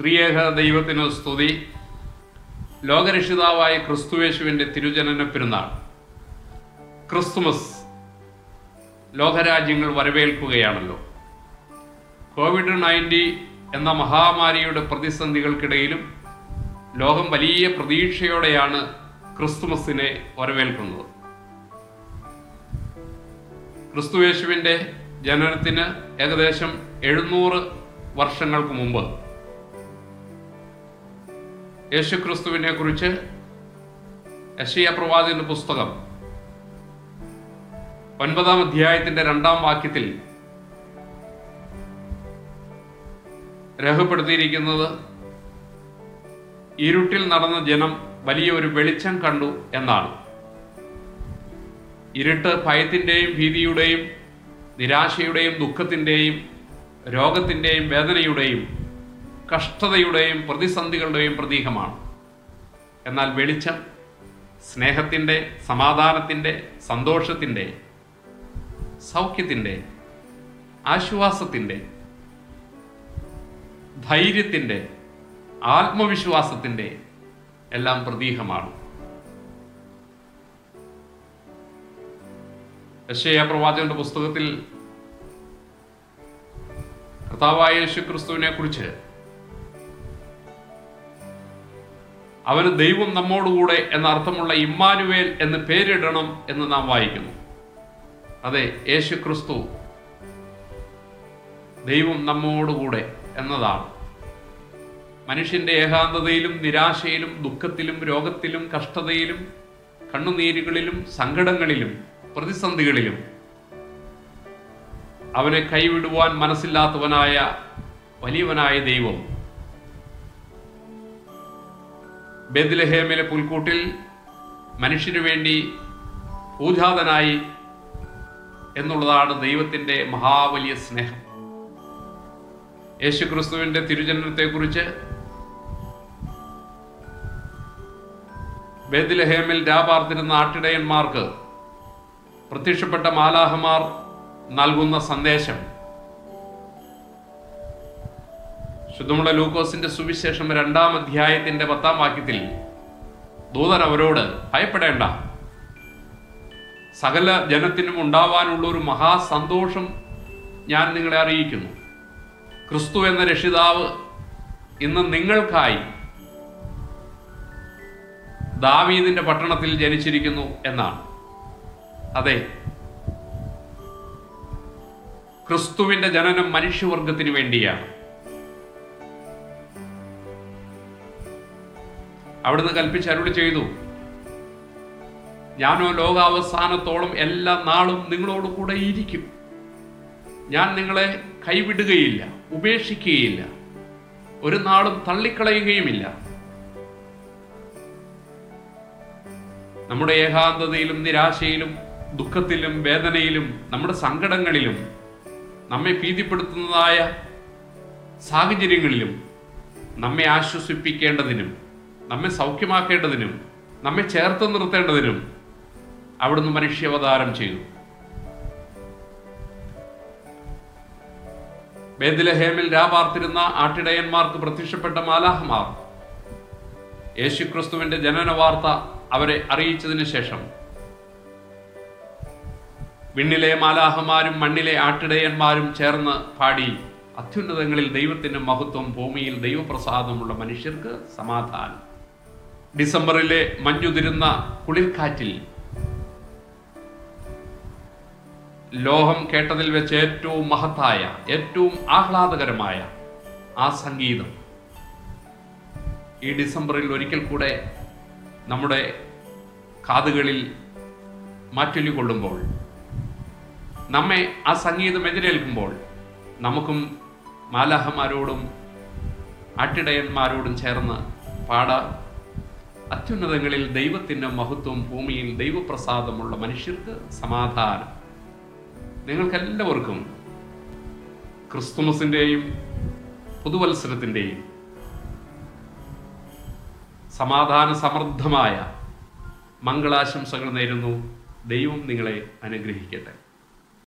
ത്രിയേക ദൈവത്തിന് സ്തുതി. ലോകരക്ഷിതാവായ ക്രിസ്തുവേശുവിന്റെ തിരുജനന പെരുന്നാൾ. ക്രിസ്തുമസ് ലോകരാജ്യങ്ങൾ വരവേൽക്കുകയാണല്ലോ. കോവിഡ് നയന്റി എന്ന മഹാമാരിയുടെ പ്രതിസന്ധികൾക്കിടയിലും ലോകം വലിയ പ്രതീക്ഷയോടെയാണ് ക്രിസ്തുമസിനെ വരവേൽക്കുന്നത്. ക്രിസ്തുയേശുവിന്റെ ജനനത്തിന് ഏകദേശം എഴുന്നൂറ് വർഷങ്ങൾക്ക് മുമ്പ് യേശു ക്രിസ്തുവിനെ കുറിച്ച് യശയ പ്രവാചകന്റെ പുസ്തകം. ഒൻപതാം അധ്യായത്തിന്റെ രണ്ടാം വാക്യത്തിൽ രേഖപ്പെടുത്തിയിരിക്കുന്നത് ഇരുട്ടിൽ നടന്ന ജനം വലിയ ഒരു വെളിച്ചം കണ്ടു എന്നാണ്. ഇരുട്ട് ഭയത്തിന്റെയും ഭീതിയുടെയും നിരാശയുടെയും ദുഃഖത്തിന്റെയും രോഗത്തിന്റെയും വേദനയുടെയും കഷ്ടതയുടെയും പ്രതിസന്ധികളുടെയും പ്രതീകമാണ്. എന്നാൽ വെളിച്ചം സ്നേഹത്തിന്റെ സമാധാനത്തിന്റെ സന്തോഷത്തിന്റെ സൗഖ്യത്തിന്റെ ആശ്വാസത്തിന്റെ ധൈര്യത്തിന്റെ ആത്മവിശ്വാസത്തിന്റെ എല്ലാം പ്രതീകമാണ്. യശയ പ്രവാചകന്റെ പുസ്തകത്തിൽ കർത്താവായ യേശു ക്രിസ്തുവിനെ കുറിച്ച് അവന് ദൈവം നമ്മോടുകൂടെ എന്ന അർത്ഥമുള്ള ഇമ്മാനുവേൽ എന്ന് പേരിടണം എന്ന് നാം വായിക്കുന്നു. അതെ യേശു ക്രിസ്തു ദൈവം നമ്മോടുകൂടെ എന്നതാണ്. മനുഷ്യന്റെ ഏകാന്തതയിലും നിരാശയിലും ദുഃഖത്തിലും രോഗത്തിലും കഷ്ടതയിലും കണ്ണുനീരുകളിലും സങ്കടങ്ങളിലും പ്രതിസന്ധികളിലും അവനെ കൈവിടുവാൻ മനസ്സില്ലാത്തവനായ വലിയവനായ ദൈവം ബെദ്ലഹേമിലെ പുൽക്കൂട്ടിൽ മനുഷ്യനു വേണ്ടി പൂജാതനായി എന്നുള്ളതാണ് ദൈവത്തിന്റെ മഹാവലിയ സ്നേഹം. യേശുക്രിസ്തുവിന്റെ തിരുജനനത്തെക്കുറിച്ച് ബേദിലഹേമിൽ രാപാർത്തിരുന്ന ആട്ടിടയന്മാർക്ക് പ്രത്യക്ഷപ്പെട്ട മാലാഹമാർ നൽകുന്ന സന്ദേശം ശുദ്ധമുള്ള ലൂക്കോസിന്റെ സുവിശേഷം രണ്ടാം അധ്യായത്തിന്റെ പത്താം വാക്യത്തിൽ ദൂതൻ അവരോട് ഭയപ്പെടേണ്ട. സകല ജനത്തിനും ഉണ്ടാവാനുള്ള ഒരു മഹാസന്തോഷം ഞാൻ നിങ്ങളെ അറിയിക്കുന്നു. ക്രിസ്തു എന്ന രക്ഷിതാവ് ഇന്ന് നിങ്ങൾക്കായി ദാവീദിന്റെ പട്ടണത്തിൽ ജനിച്ചിരിക്കുന്നു എന്നാണ്. അതെ. ക്രിസ്തുവിന്റെ ജനനം മനുഷ്യവർഗത്തിന് വേണ്ടിയാണ്. അവിടുന്ന് കൽപ്പിച്ച് അരുളി ചെയ്തു. ഞാനോ ലോകാവസാനത്തോളം എല്ലാ നാളും നിങ്ങളോട് കൂടെ ഇരിക്കും. ഞാൻ നിങ്ങളെ കൈവിടുകയില്ല ഉപേക്ഷിക്കുകയില്ല. ഒരു നാളും തള്ളിക്കളയുകയുമില്ല. നമ്മുടെ ഏകാന്തതയിലും നിരാശയിലും ദുഃഖത്തിലും വേദനയിലും നമ്മുടെ സങ്കടങ്ങളിലും നമ്മെ ഭീതിപ്പെടുത്തുന്നതായ സാഹചര്യങ്ങളിലും നമ്മെ ആശ്വസിപ്പിക്കേണ്ടതിനും നമ്മെ സൗഖ്യമാക്കേണ്ടതിനും നമ്മെ ചേർത്ത് നിർത്തേണ്ടതിനും അവിടുന്ന് മനുഷ്യാവതാരം ചെയ്തു. ബേദിലഹേമിൽ രാപാർത്തിരുന്ന ആട്ടിടയന്മാർക്ക് പ്രത്യക്ഷപ്പെട്ട മാലാഹമാർ. യേശുക്രിസ്തുവിന്റെ ജനന വാർത്ത അവരെ അറിയിച്ചതിന് ശേഷം വിണ്ണിലെ മാലാഹമാരും മണ്ണിലെ ആട്ടിടയന്മാരും ചേർന്ന് പാടി അത്യുന്നതങ്ങളിൽ ദൈവത്തിന്റെ മഹത്വം ഭൂമിയിൽ ദൈവപ്രസാദമുള്ള മനുഷ്യർക്ക് സമാധാനം. ഡിസംബറിലെ മഞ്ഞുതിരുന്ന കുളിർക്കാറ്റിൽ ലോഹം കേട്ടതിൽ വെച്ച് ഏറ്റവും മഹത്തായ ഏറ്റവും ആഹ്ലാദകരമായ ആ സംഗീതം ഈ ഡിസംബറിൽ ഒരിക്കൽ കൂടെ നമ്മുടെ കാതുകളിൽ മാറ്റൊല്ലിക്കൊള്ളുമ്പോൾ കൊള്ളുമ്പോൾ നമ്മെ ആ സംഗീതം എതിരേൽക്കുമ്പോൾ നമുക്കും മാലാഹമാരോടും ആട്ടിടയന്മാരോടും ചേർന്ന് പാടാം. അത്യുന്നതങ്ങളിൽ ദൈവത്തിന്റെ മഹത്വം ഭൂമിയിൽ ദൈവപ്രസാദമുള്ള മനുഷ്യർക്ക് സമാധാനം. നിങ്ങൾക്കെല്ലാവർക്കും ക്രിസ്തുമസിന്റെയും പുതുവത്സരത്തിന്റെയും സമാധാന സമൃദ്ധമായ മംഗളാശംസകൾ നേരുന്നു. ദൈവം നിങ്ങളെ അനുഗ്രഹിക്കട്ടെ.